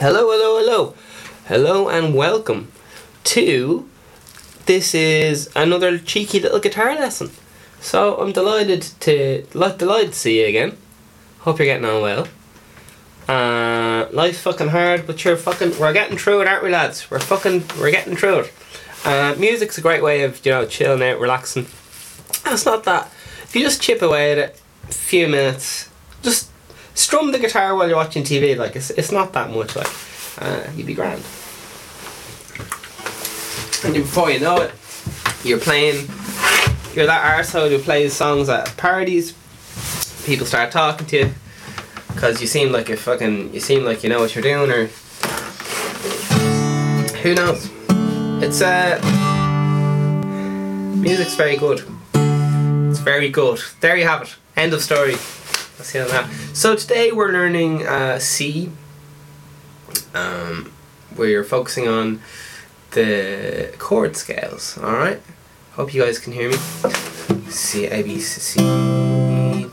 Hello, hello, hello. Hello and welcome to this is another cheeky little guitar lesson. So I'm delighted to like delighted to see you again. Hope you're getting on well. Uh, life's fucking hard, but you're fucking we're getting through it, aren't we lads? We're fucking we're getting through it. Uh, music's a great way of, you know, chilling out, relaxing. It's not that if you just chip away at it a few minutes, just strum the guitar while you're watching TV, like it's it's not that much like uh, you'd be grand. And before you know it, you're playing. You're that arsehole who plays songs at parties. People start talking to you because you seem like a fucking. You seem like you know what you're doing, or who knows. It's uh, music's very good. It's very good. There you have it. End of story. See on that. So today we're learning uh, C. Um, we're focusing on the chord scales. All right. Hope you guys can hear me. C A B C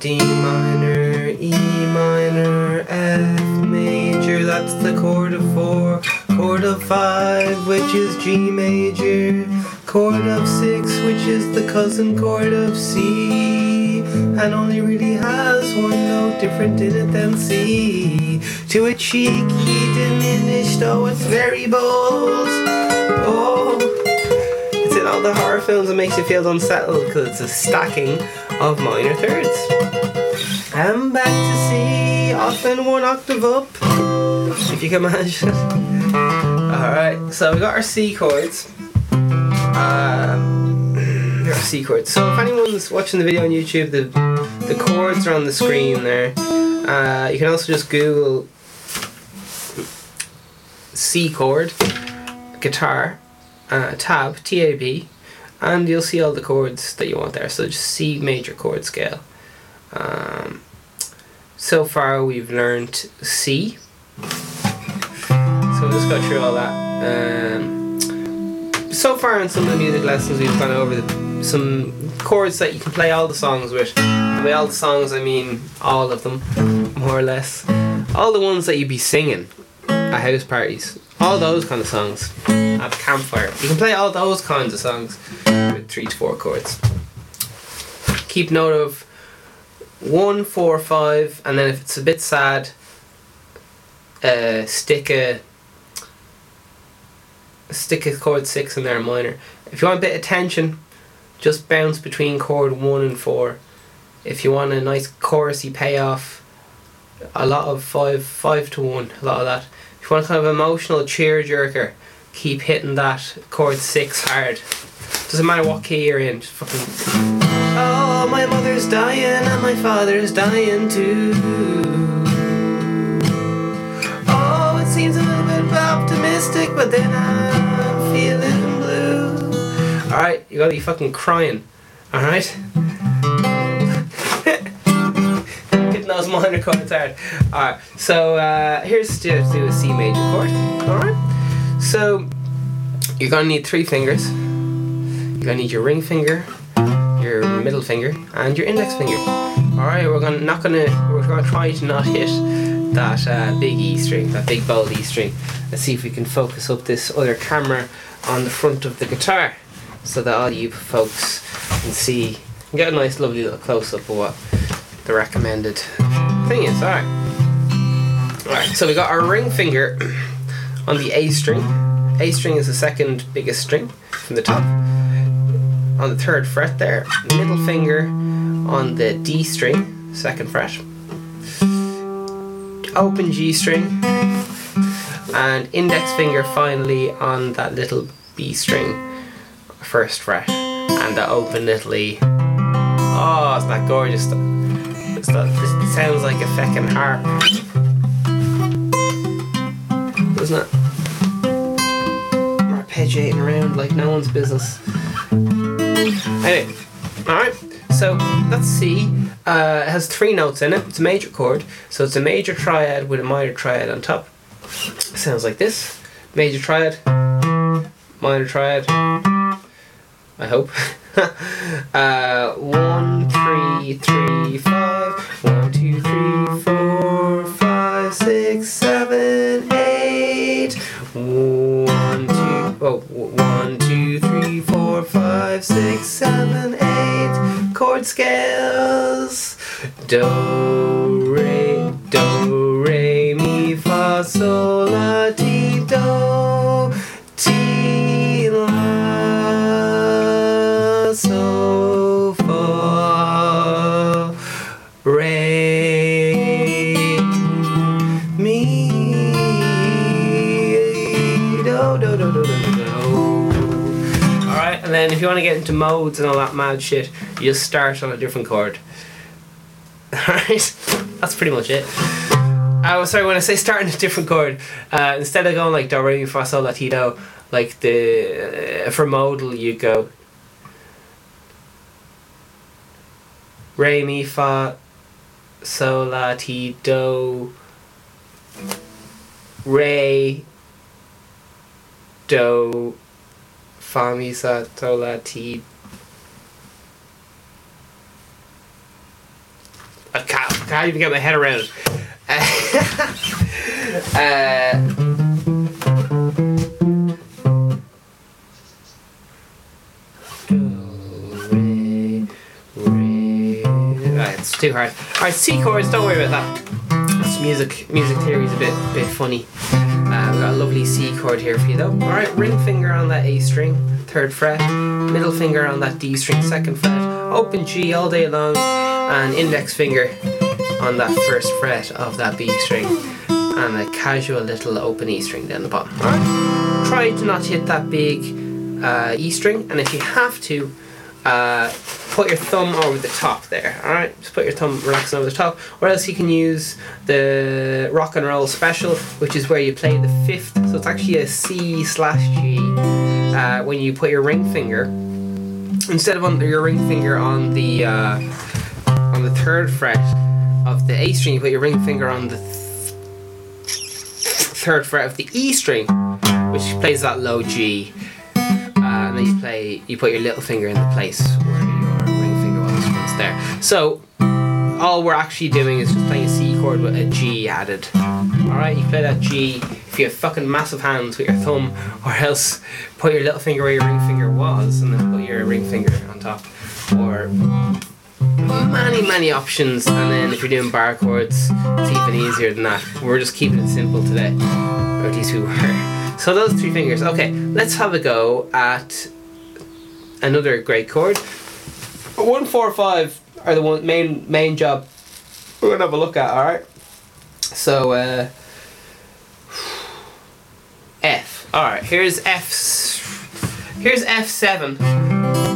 D minor E minor F major. That's the chord of four. Chord of five, which is G major. Chord of six, which is the cousin chord of C. And only really has one note different in it than C. To a cheeky diminished, though it's very bold. Oh, it's in all the horror films that makes you feel unsettled because it's a stacking of minor thirds. I'm back to C, often one octave up, if you can imagine. Alright, so we got our C chords. Um, C chords. So if anyone's watching the video on YouTube, the the chords are on the screen there. Uh, you can also just Google C chord guitar uh, tab T A B, and you'll see all the chords that you want there. So just C major chord scale. Um, so far we've learned C. So we'll just go through all that. Um, so far in some of the music lessons we've gone over the, some chords that you can play all the songs with. By all the songs I mean all of them, more or less. All the ones that you'd be singing at house parties. All those kind of songs. At a campfire. You can play all those kinds of songs with three to four chords. Keep note of one, four, five, and then if it's a bit sad, uh, stick a stick a chord six in there minor. If you want a bit of tension, just bounce between chord one and four. If you want a nice chorusy payoff, a lot of five five to one, a lot of that. If you want kind of emotional cheer jerker, keep hitting that chord six hard. Doesn't matter what key you're in, just fucking Oh my mother's dying and my father's dying too. Oh, it seems a little bit optimistic, but then I'm feeling. Alright, you gotta be fucking crying. Alright? Hitting those minor chords hard. Alright, so uh, here's to do a C major chord. Alright? So, you're gonna need three fingers. You're gonna need your ring finger, your middle finger, and your index finger. Alright, we're gonna not gonna we're gonna try to not hit that uh, big E string, that big bold E string. Let's see if we can focus up this other camera on the front of the guitar so that all you folks can see and get a nice lovely little close up of what the recommended thing is. Alright. Alright, so we got our ring finger on the A string. A string is the second biggest string from the top. On the third fret there, middle finger on the D string, second fret open G string and index finger finally on that little B string first fret and the open little E. Oh, isn't that gorgeous? It's that, it sounds like a feckin' harp. Doesn't it? Arpeggiating around like no one's business. Anyway, alright, so let's see uh, it has three notes in it. It's a major chord, so it's a major triad with a minor triad on top. Sounds like this: major triad, minor triad. I hope. uh, one, three, three, five. One, two, three, four, five, six, seven, eight. One, two, oh, one, two, three, four, five, six, seven, eight chord scales. Do, re, do, re, mi, fa, sol, la, ti, into modes and all that mad shit, you start on a different chord. Alright, that's pretty much it. Oh, sorry, when I say start on a different chord, uh, instead of going like do, re, mi, fa, sol, la, ti, do, like the, uh, for modal you go re, mi, fa, sol, la, ti, do, re, do, fa, mi, sa, sol, la, ti. I can't, can't even get my head around it. uh. Ah, it's too hard. Alright, C chords, don't worry about that. Music music theory is a bit bit funny. Uh, we've got a lovely C chord here for you though. Alright, ring finger on that A string, third fret, middle finger on that D string, second fret, open G all day long, and index finger on that first fret of that B string, and a casual little open E string down the bottom. Alright? Try to not hit that big uh, E string, and if you have to, uh, put your thumb over the top there. Alright? Just put your thumb relaxing over the top, or else you can use the rock and roll special, which is where you play the fifth, so it's actually a C slash G uh, when you put your ring finger. Instead of on your ring finger on the uh, on the third fret of the A string, you put your ring finger on the th- third fret of the E string, which plays that low G. Uh, and then you play, you put your little finger in the place where there. So all we're actually doing is just playing a C chord with a G added. Alright, you play that G if you have fucking massive hands with your thumb, or else put your little finger where your ring finger was and then put your ring finger on top. Or many, many options, and then if you're doing bar chords, it's even easier than that. We're just keeping it simple today. Or at least we were. So those three fingers. Okay, let's have a go at another great chord. One, four, five are the one main main job we're gonna have a look at. All right. So uh, F. All right. Here's F. Here's F seven.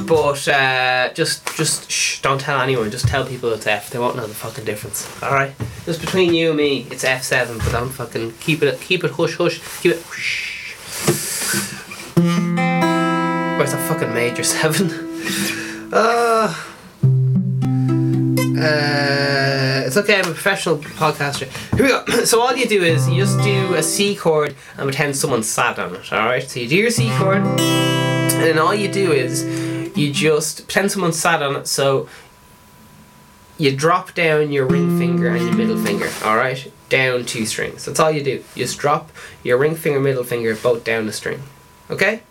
But uh, just just shh, don't tell anyone. Just tell people it's F. They won't know the fucking difference. All right. Just between you and me, it's F seven. But don't fucking keep it keep it hush hush. Keep it. Shh. Where's that fucking major seven? Uh, uh, it's okay, I'm a professional podcaster. Here we go. So all you do is you just do a C chord and pretend someone's sat on it, alright? So you do your C chord, and then all you do is you just pretend someone's sat on it, so you drop down your ring finger and your middle finger, alright? Down two strings. That's all you do. You just drop your ring finger, middle finger both down the string. Okay?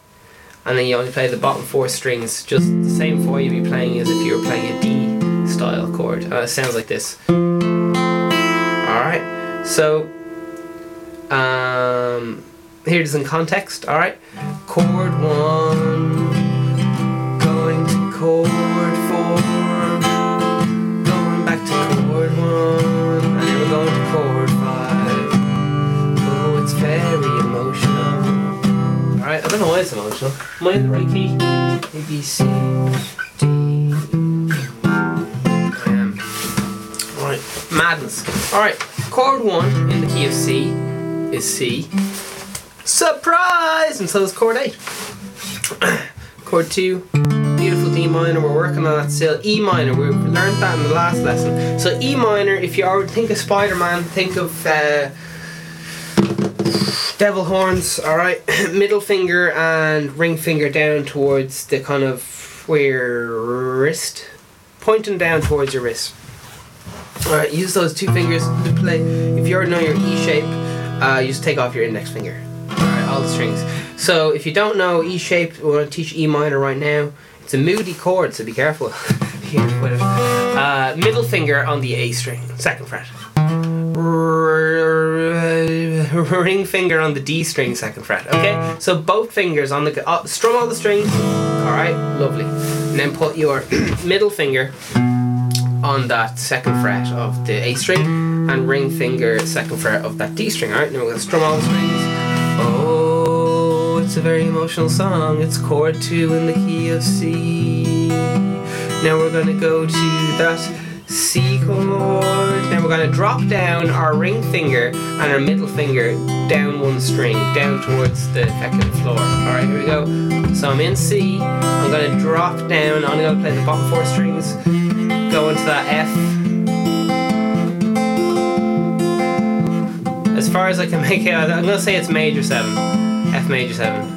And then you only play the bottom four strings, just the same four you'd be playing as if you were playing a D style chord. Uh, it sounds like this. Alright, so um, here it is in context. Alright, chord one, going to chord don't know why it's emotional. Am I in the right key? A, B, C, D. I am. Alright, madness. Alright, chord one in the key of C is C. Surprise! And so is chord eight. chord two, beautiful D minor. We're working on that still. E minor. We learned that in the last lesson. So E minor. If you already think of Spider Man, think of. Uh, devil horns, alright. Middle finger and ring finger down towards the kind of where wrist. Pointing down towards your wrist. Alright, use those two fingers to play. If you already know your E shape, uh, you just take off your index finger. Alright, all the strings. So if you don't know E shape, we're going to teach E minor right now. It's a moody chord, so be careful. Uh, middle finger on the A string, second fret. Ring finger on the D string, second fret. Okay, so both fingers on the uh, strum all the strings. All right, lovely. And then put your middle finger on that second fret of the A string and ring finger second fret of that D string. Alright, now we're to strum all the strings. Oh, it's a very emotional song. It's chord 2 in the key of C. Now we're to go to that C chord. Now we're going to drop down our ring finger and our middle finger down one string, down towards the second floor. Alright, here we go. So I'm in C. I'm going to drop down. I'm going to play the bottom four strings go into that F. As far as I can make it, I'm gonna say it's major 7. F major 7.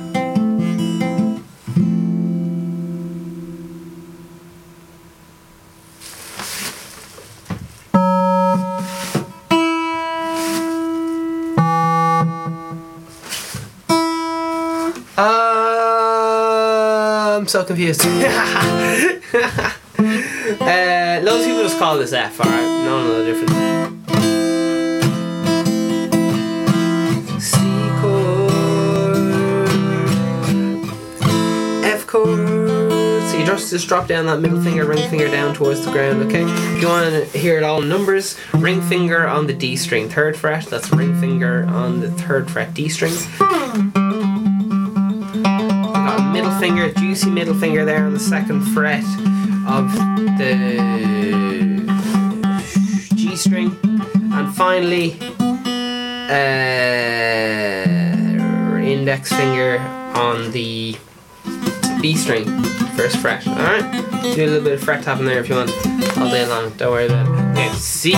So confused. Uh, loads of people just call this F, alright? No, no, different. C chord, F chord. So you just just drop down that middle finger, ring finger down towards the ground. Okay. If you want to hear it all in numbers, ring finger on the D string, third fret. That's ring finger on the third fret D string. Middle finger, juicy middle finger there on the second fret of the G string, and finally, uh, index finger on the B string, first fret. All right, do a little bit of fret tapping there if you want, all day long. Don't worry about it. Okay, C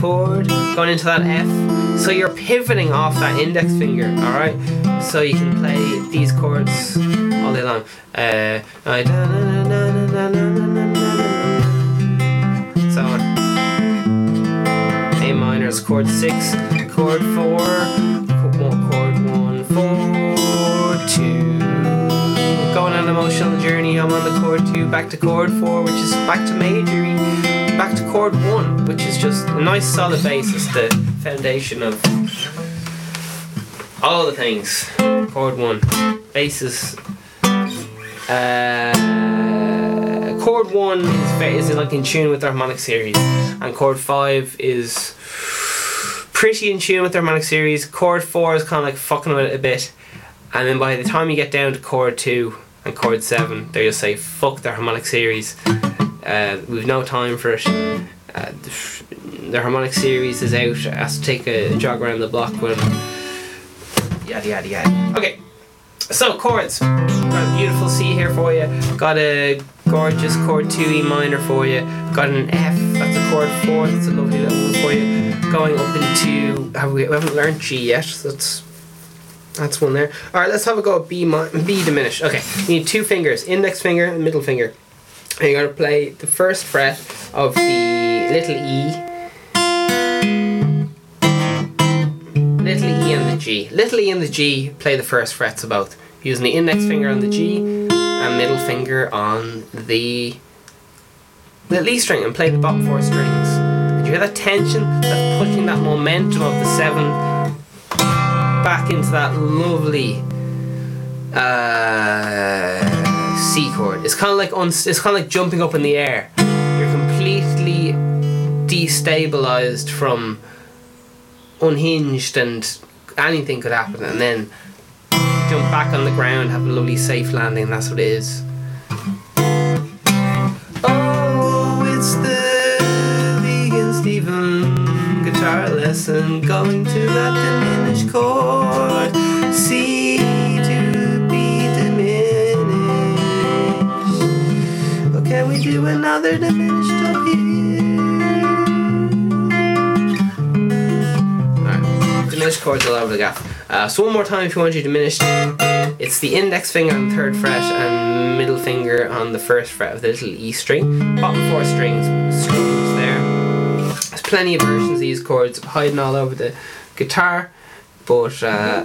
chord going into that F. So you're pivoting off that index finger. All right, so you can play these chords all day long. Uh, so. A minor is chord six, chord four, chord one, four, two. Going on an emotional journey. I'm on the chord two, back to chord four, which is back to major, back to chord one, which is just a nice solid basis, the foundation of all the things. Chord one, basis. Uh, chord one is, is like in tune with the harmonic series, and chord five is pretty in tune with the harmonic series. Chord four is kind of like fucking with it a bit, and then by the time you get down to chord two and chord seven, they just say fuck the harmonic series. Uh, we've no time for it. Uh, the harmonic series is out. Has to take a jog around the block when yada yada yada. Okay. So chords, got a beautiful C here for you. Got a gorgeous chord two E minor for you. Got an F, that's a chord four. That's a lovely little one for you. Going up into have we, we haven't learned G yet. So that's that's one there. All right, let's have a go at B B diminished. Okay, you need two fingers, index finger and middle finger. And you got to play the first fret of the little E Little E and the G play the first frets of both, using the index finger on the G and middle finger on the little E string and play the bottom four strings. Did you hear that tension? That's pushing that momentum of the seven back into that lovely uh, C chord. It's kind of like it's kind of like jumping up in the air. You're completely destabilized from unhinged and anything could happen and then jump back on the ground have a lovely safe landing that's what it is. Oh it's the vegan Stephen guitar lesson going to that diminished chord. C to B diminished. Okay we do another diminished diminished chords all over the gaff. Uh, so one more time if you want your diminished, it's the index finger on the third fret and middle finger on the first fret of the little E string. Bottom four strings, strings there. There's plenty of versions of these chords hiding all over the guitar, but uh,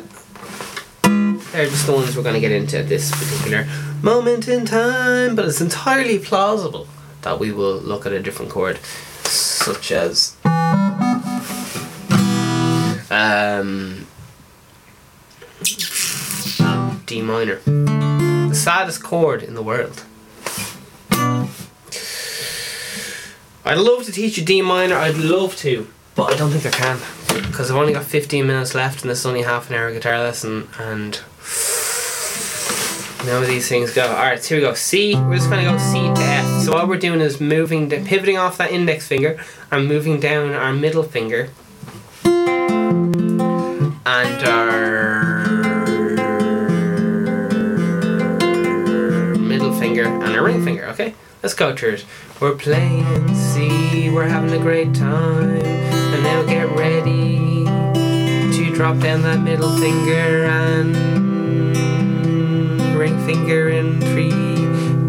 they're just the ones we're going to get into at this particular moment in time. But it's entirely plausible that we will look at a different chord, such as um, D minor, the saddest chord in the world. I'd love to teach you D minor. I'd love to, but I don't think I can because I've only got 15 minutes left and this is only half an hour guitar lesson and know these things go. Alright, so here we go. C, we're just to go C to F. So what we're doing is moving, pivoting off that index finger and moving down our middle finger and our middle finger and our ring finger, okay? Let's go, church. We're playing C, we're having a great time, and now get ready to drop down that middle finger and ring finger in three,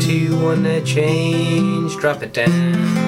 two, one, a change, drop it down.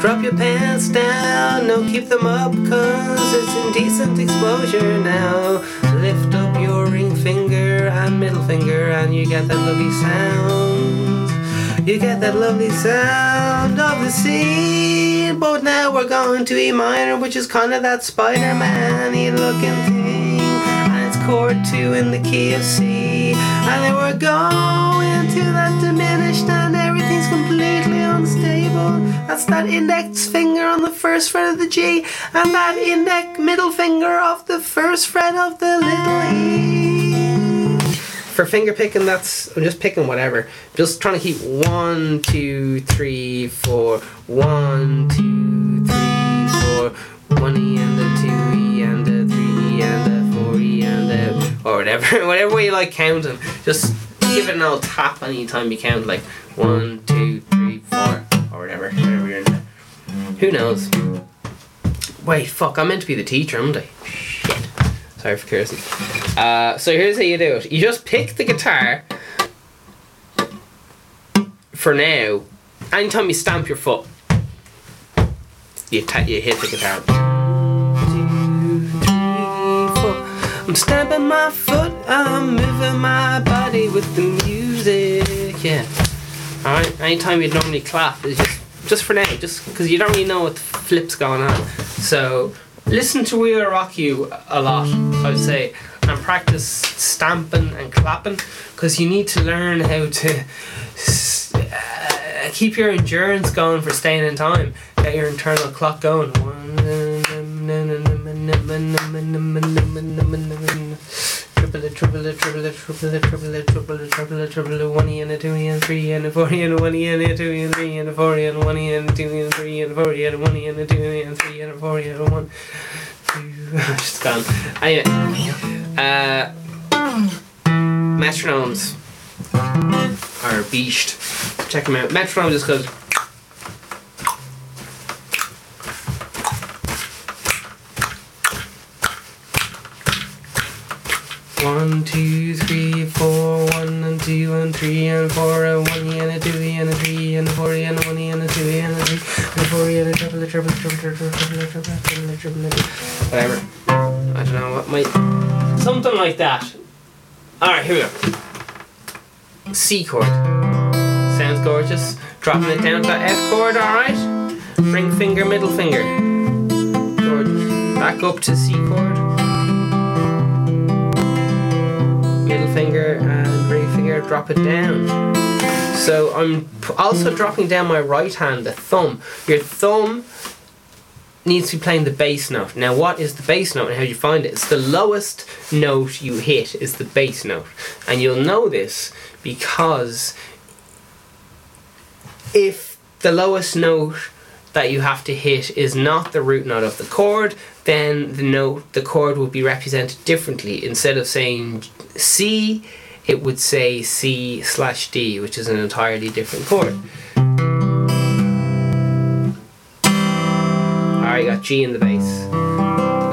Drop your pants down, no keep them up cause it's indecent exposure now. Lift up your ring finger and middle finger and you get that lovely sound. You get that lovely sound of the sea. But now we're going to E minor, which is kind of that Spider-Man looking thing. And it's chord two in the key of C. And then we're going to that diminished. That's that index finger on the first fret of the G and that index middle finger of the first fret of the little E. For finger picking, that's I'm just picking whatever. Just trying to keep one, two, three, four, one, two, three, four, one E and a two E and a three E and a four E and a or whatever, whatever way you like counting. Just give it an old tap anytime you count, like one, two, three, four, or whatever, whatever you're into. Who knows? Wait, fuck! I'm meant to be the teacher, am I? Shit. Sorry for cursing. Uh, so here's how you do it. You just pick the guitar for now. Anytime you stamp your foot, you, ta- you hit the guitar. Two, three, four. I'm stamping my foot, I'm moving my body with the music. Yeah. Alright, anytime you'd normally clap is just just for now, just because you don't really know what the flip's going on. So listen to We Will Rock You a lot, I would say, and practice stamping and clapping because you need to learn how to uh, keep your endurance going for staying in time. Get your internal clock going. Triple it, triple it, triple it, triple it, triple it, triple it, triple it, triple it, one E and a two E and three and a four E and one E and a two E and three and a four E and one E and a two E and three and a four E and one E and a two E and three and a four E and one. Just gone. Anyway, uh, metronomes are beast. Check them out. Metronome just goes. One, two, three, four, one and two and three and four and one and a two and a three and a four and a one and a two and a three and a four and a triple, triple, triple, triple, triple, triple, triple, triple, triple, whatever. I don't know what might something like that. All right, here we go. C chord. Sounds gorgeous. Dropping it down to F chord. All right. Ring finger, middle finger. Gorgeous. Back up to C chord. Finger and ring finger, drop it down. So I'm also dropping down my right hand, the thumb. Your thumb needs to be playing the bass note. Now, what is the bass note and how do you find it? It's the lowest note you hit is the bass note, and you'll know this because if the lowest note that you have to hit is not the root note of the chord, then the note the chord would be represented differently. Instead of saying C, it would say C slash D, which is an entirely different chord. Alright, got G in the bass.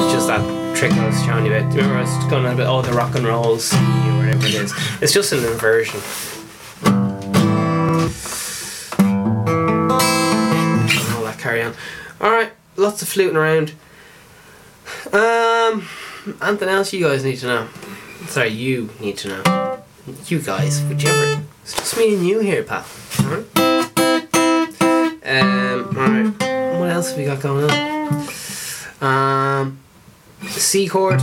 It's just that trick I was showing you about. Remember I was going on about all the rock and roll C or whatever it is. It's just an inversion. all that carry on. Alright, lots of fluting around. Um, anything else you guys need to know? Sorry, you need to know. You guys, whichever. It's just me and you here, pal. Alright. Um. Alright. What else have we got going on? Um. C chord.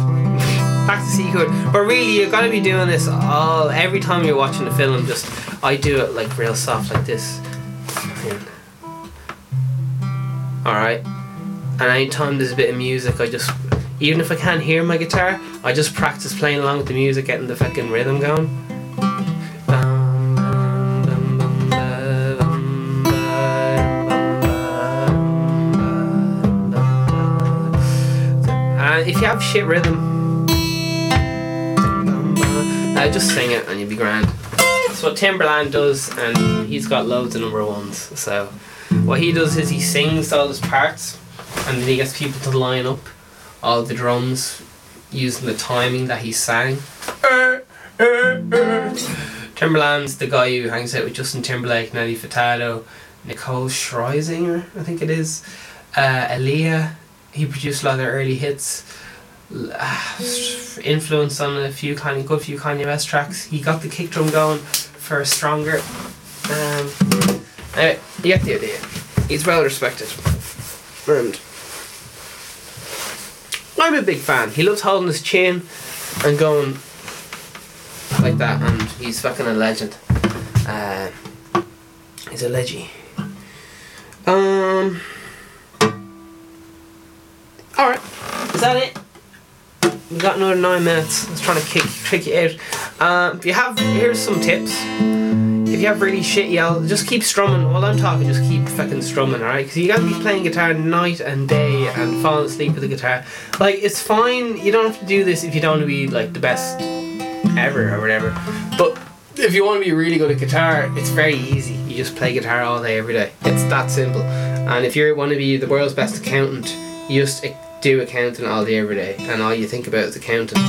Back to C chord. But really, you've gotta be doing this all every time you're watching a film. Just I do it like real soft, like this. Alright. And anytime there's a bit of music, I just even if I can't hear my guitar, I just practice playing along with the music, getting the fucking rhythm going. And if you have shit rhythm, uh, just sing it and you'll be grand. That's what Timbaland does, and he's got loads of number ones. So, what he does is he sings all his parts, and then he gets people to line up all the drums using the timing that he sang. Timbaland's the guy who hangs out with Justin Timberlake, Nelly Furtado, Nicole Scherzinger, I think it is, uh, Aaliyah. He produced a lot of early hits. Uh, influence on a few Kanye, good few Kanye West tracks. He got the kick drum going for a stronger. Um, anyway, you get the idea. He's well respected. And I'm a big fan. He loves holding his chin and going like that, and he's fucking a legend. Uh, he's a leggy. Um. All right, is that it? We got another nine minutes. I was trying to kick trick you out. Um, if you have, here's some tips. You have really shit yell, just keep strumming. While I'm talking, just keep fucking strumming, alright? Because you gotta be playing guitar night and day and falling asleep with the guitar. Like, it's fine. You don't have to do this if you don't want to be like the best ever or whatever. But if you want to be really good at guitar, it's very easy. You just play guitar all day, every day. It's that simple. And if you want to be the world's best accountant, you just eh, do accounting all day, every day, and all you think about is accounting.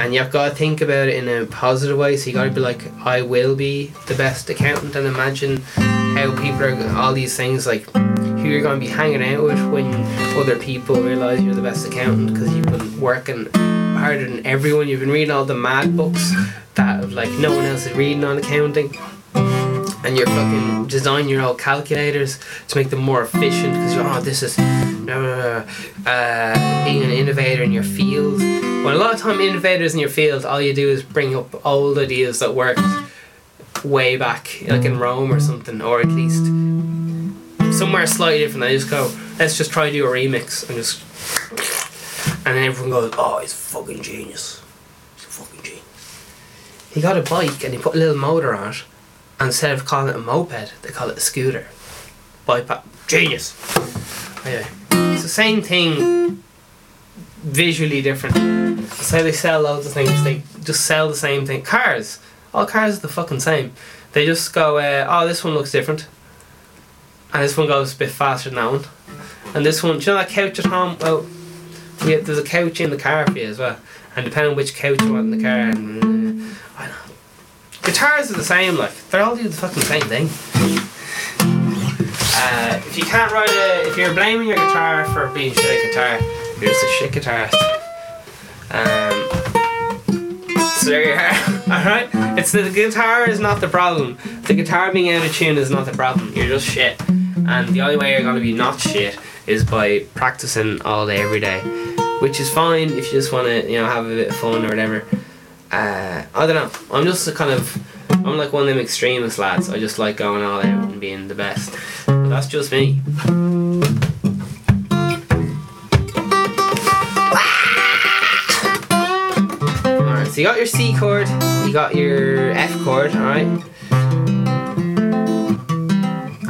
And you've got to think about it in a positive way. So you got to be like, I will be the best accountant, and imagine how people are all these things like who you're going to be hanging out with when other people realize you're the best accountant because you've been working harder than everyone. You've been reading all the mad books that like no one else is reading on accounting and you're fucking designing your old calculators to make them more efficient because you're oh this is uh, being an innovator in your field when a lot of time innovators in your field all you do is bring up old ideas that worked way back like in Rome or something or at least somewhere slightly different they just go let's just try to do a remix and just and then everyone goes oh he's fucking genius he's a fucking genius he got a bike and he put a little motor on it and instead of calling it a moped, they call it a scooter. Bypass. Genius. Anyway, it's the same thing, visually different. That's how they sell loads of things. They just sell the same thing. Cars. All cars are the fucking same. They just go, uh, oh, this one looks different. And this one goes a bit faster than that one. And this one, do you know that couch at home? Well, yeah, there's a couch in the car for you as well. And depending on which couch you want in the car, and, uh, I know Guitars are the same, like they're all do the fucking same thing. Uh, if you can't write a, if you're blaming your guitar for being shit guitar, just a shit guitarist. Um, so there you are. All right, it's the, guitar is not the problem. The guitar being out of tune is not the problem. You're just shit, and the only way you're gonna be not shit is by practicing all day every day, which is fine if you just want to you know have a bit of fun or whatever uh, I don't know. I'm just a kind of I'm like one of them extremist lads. I just like going all out and being the best. But that's just me. So you got your C chord, you got your F chord, alright?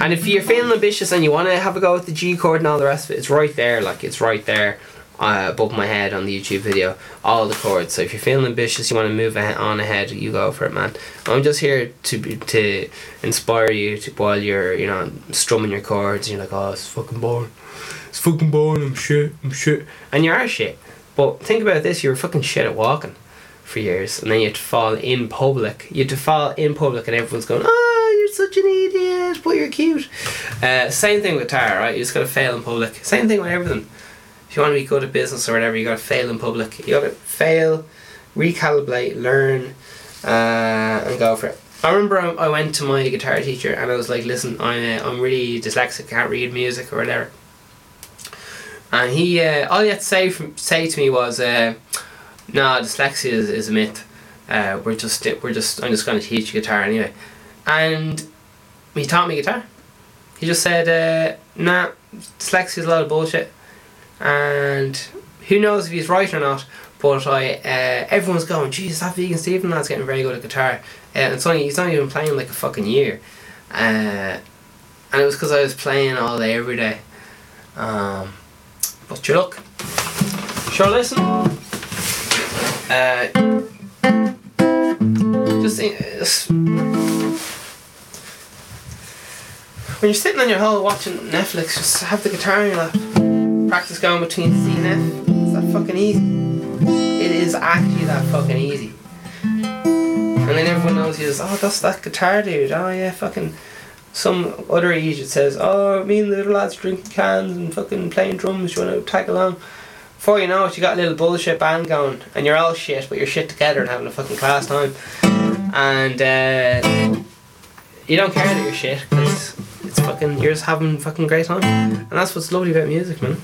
And if you're feeling ambitious and you want to have a go with the G chord and all the rest of it, it's right there, like it's right there uh, above my head on the YouTube video, all the chords. So if you're feeling ambitious, you want to move on ahead, you go for it, man. I'm just here to be, to inspire you to while you're you know strumming your chords. And you're like, oh, it's fucking boring. It's fucking boring. I'm shit. I'm shit. And you are shit. But think about this: you were fucking shit at walking for years, and then you had to fall in public. You had to fall in public, and everyone's going, oh, you're such an idiot, but you're cute. Uh, same thing with guitar, right? You just gotta fail in public. Same thing with everything if you want to be good at business or whatever, you got to fail in public. You got to fail, recalibrate, learn, uh, and go for it. I remember I, I went to my guitar teacher and I was like, "Listen, I'm uh, I'm really dyslexic, can't read music or whatever." And he, uh, all he had to say from, say to me was, uh, "No, dyslexia is, is a myth. Uh, we're just we're just I'm just going to teach you guitar anyway." And he taught me guitar. He just said, uh, "Nah, dyslexia is a lot of bullshit." And who knows if he's right or not? But I, uh, everyone's going, "Jesus, that vegan Stephen lad's getting very good at guitar." Uh, it's only he's not even playing like a fucking year, uh, and it was because I was playing all day every day. Um, but you look, sure, listen. Uh, just, when you're sitting on your hole watching Netflix, just have the guitar in your lap. Practice going between C and F. It's that fucking easy. It is actually that fucking easy. And then everyone knows you just, oh, that's that guitar dude. Oh, yeah, fucking. Some other idiot says, oh, me and the little lads drinking cans and fucking playing drums. You want to tag along? Before you know it, you got a little bullshit band going, and you're all shit, but you're shit together and having a fucking class time. And uh, you don't care that you're shit because it's fucking you're just having fucking great time, and that's what's lovely about music, man.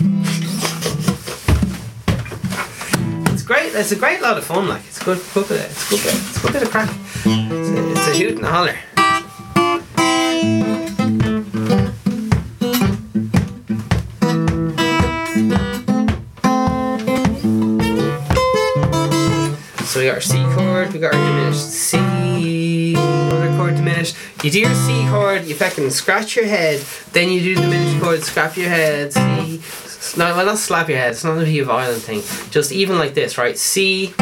It's great. It's a great lot of fun. Like it's a good. good bit, it's a good. Bit, it's a good bit of crack. It's a, it's a hoot and a holler. Got our C chord, we got our diminished C, another chord diminished. You do your C chord, you fucking scratch your head, then you do the diminished chord, scrap your head, C. No, well, not slap your head, it's not a be violent thing. Just even like this, right? C,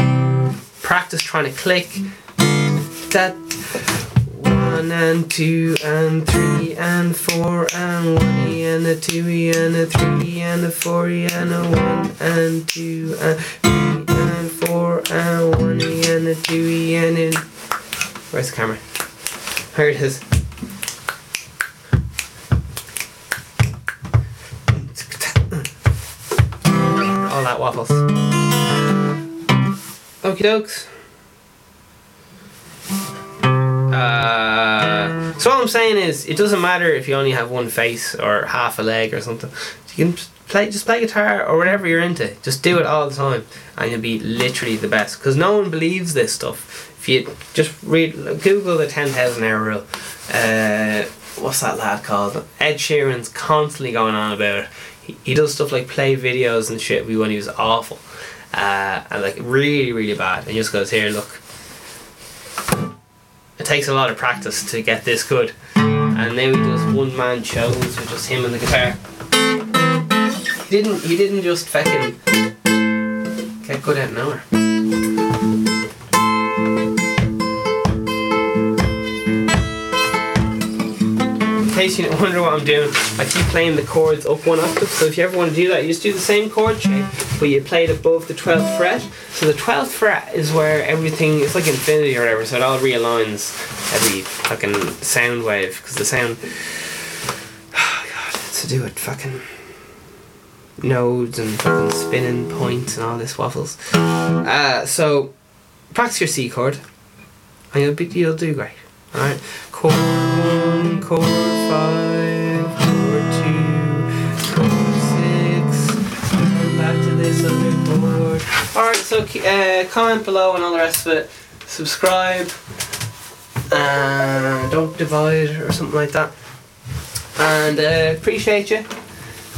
practice trying to click. That one and two and three and four and one and a two and a three and a four and a one and two and four and one and a two and a Where's the camera? Here it is. All that waffles. Okie dokes. Uh, so all I'm saying is, it doesn't matter if you only have one face or half a leg or something. You can play, just play guitar or whatever you're into. Just do it all the time, and you'll be literally the best. Because no one believes this stuff. If you just read, Google the ten thousand hour rule. Uh, what's that lad called? Ed Sheeran's constantly going on about it. He, he does stuff like play videos and shit We when he was awful, uh, and like really really bad. And he just goes here, look it takes a lot of practice to get this good. And now he does one man shows with just him and the guitar. Didn't he didn't just fucking get good at an hour. In case you wonder what I'm doing, I keep playing the chords up one octave. So if you ever want to do that, you just do the same chord shape, but you play it above the 12th fret. So the 12th fret is where everything, it's like infinity or whatever, so it all realigns every fucking sound wave, because the sound, oh god, to do it fucking nodes and fucking spinning points and all this waffles. Uh, so practice your C chord, and you'll, be, you'll do great. Alright, chord one, chord five, chord two, chord six, and back to this other chord. Alright, so uh, comment below and all the rest of it. Subscribe. Uh, don't divide or something like that. And uh, appreciate you.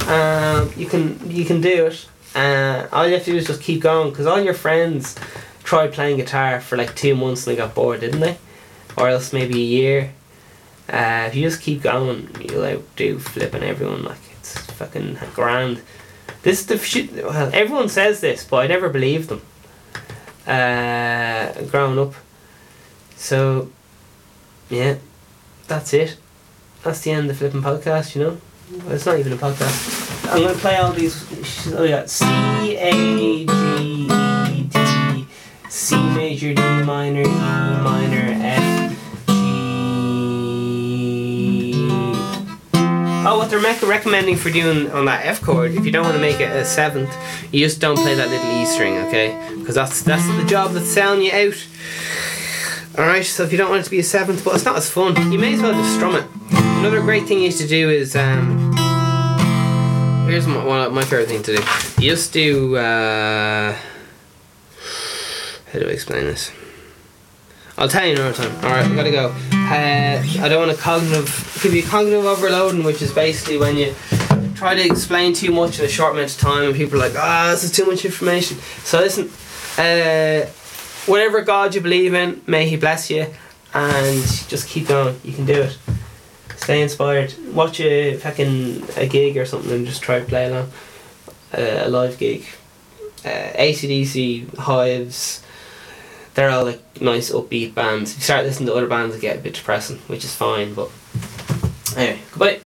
Um, you can you can do it. Uh, all you have to do is just keep going because all your friends tried playing guitar for like two months and they got bored, didn't they? Or else maybe a year. Uh, if you just keep going, you'll outdo flipping everyone. Like it's fucking grand. This is the shit. Well, everyone says this, but I never believed them. Uh, growing up. So, yeah, that's it. That's the end of the flipping podcast. You know, it's not even a podcast. I'm gonna play all these. Oh yeah, C A G E D, C major, D minor, E minor, F, G. Oh what they're recommending for doing on that F chord, if you don't want to make it a seventh, you just don't play that little E string, okay? Because that's that's the job that's selling you out. Alright, so if you don't want it to be a seventh, but it's not as fun, you may as well just strum it. Another great thing you used to do is um, here's my, one of my favorite thing to do. You just do uh, how do I explain this? I'll tell you another time. Alright, I gotta go. Uh, I don't want to cognitive give you cognitive overloading, which is basically when you try to explain too much in a short amount of time and people are like, ah, this is too much information. So listen, uh, whatever God you believe in, may He bless you, and just keep going. You can do it. Stay inspired. Watch a fucking a gig or something and just try to play along. Uh, a live gig. Uh, ACDC, Hives, they're all like nice upbeat bands. If you start listening to other bands, it get a bit depressing, which is fine. But anyway, goodbye.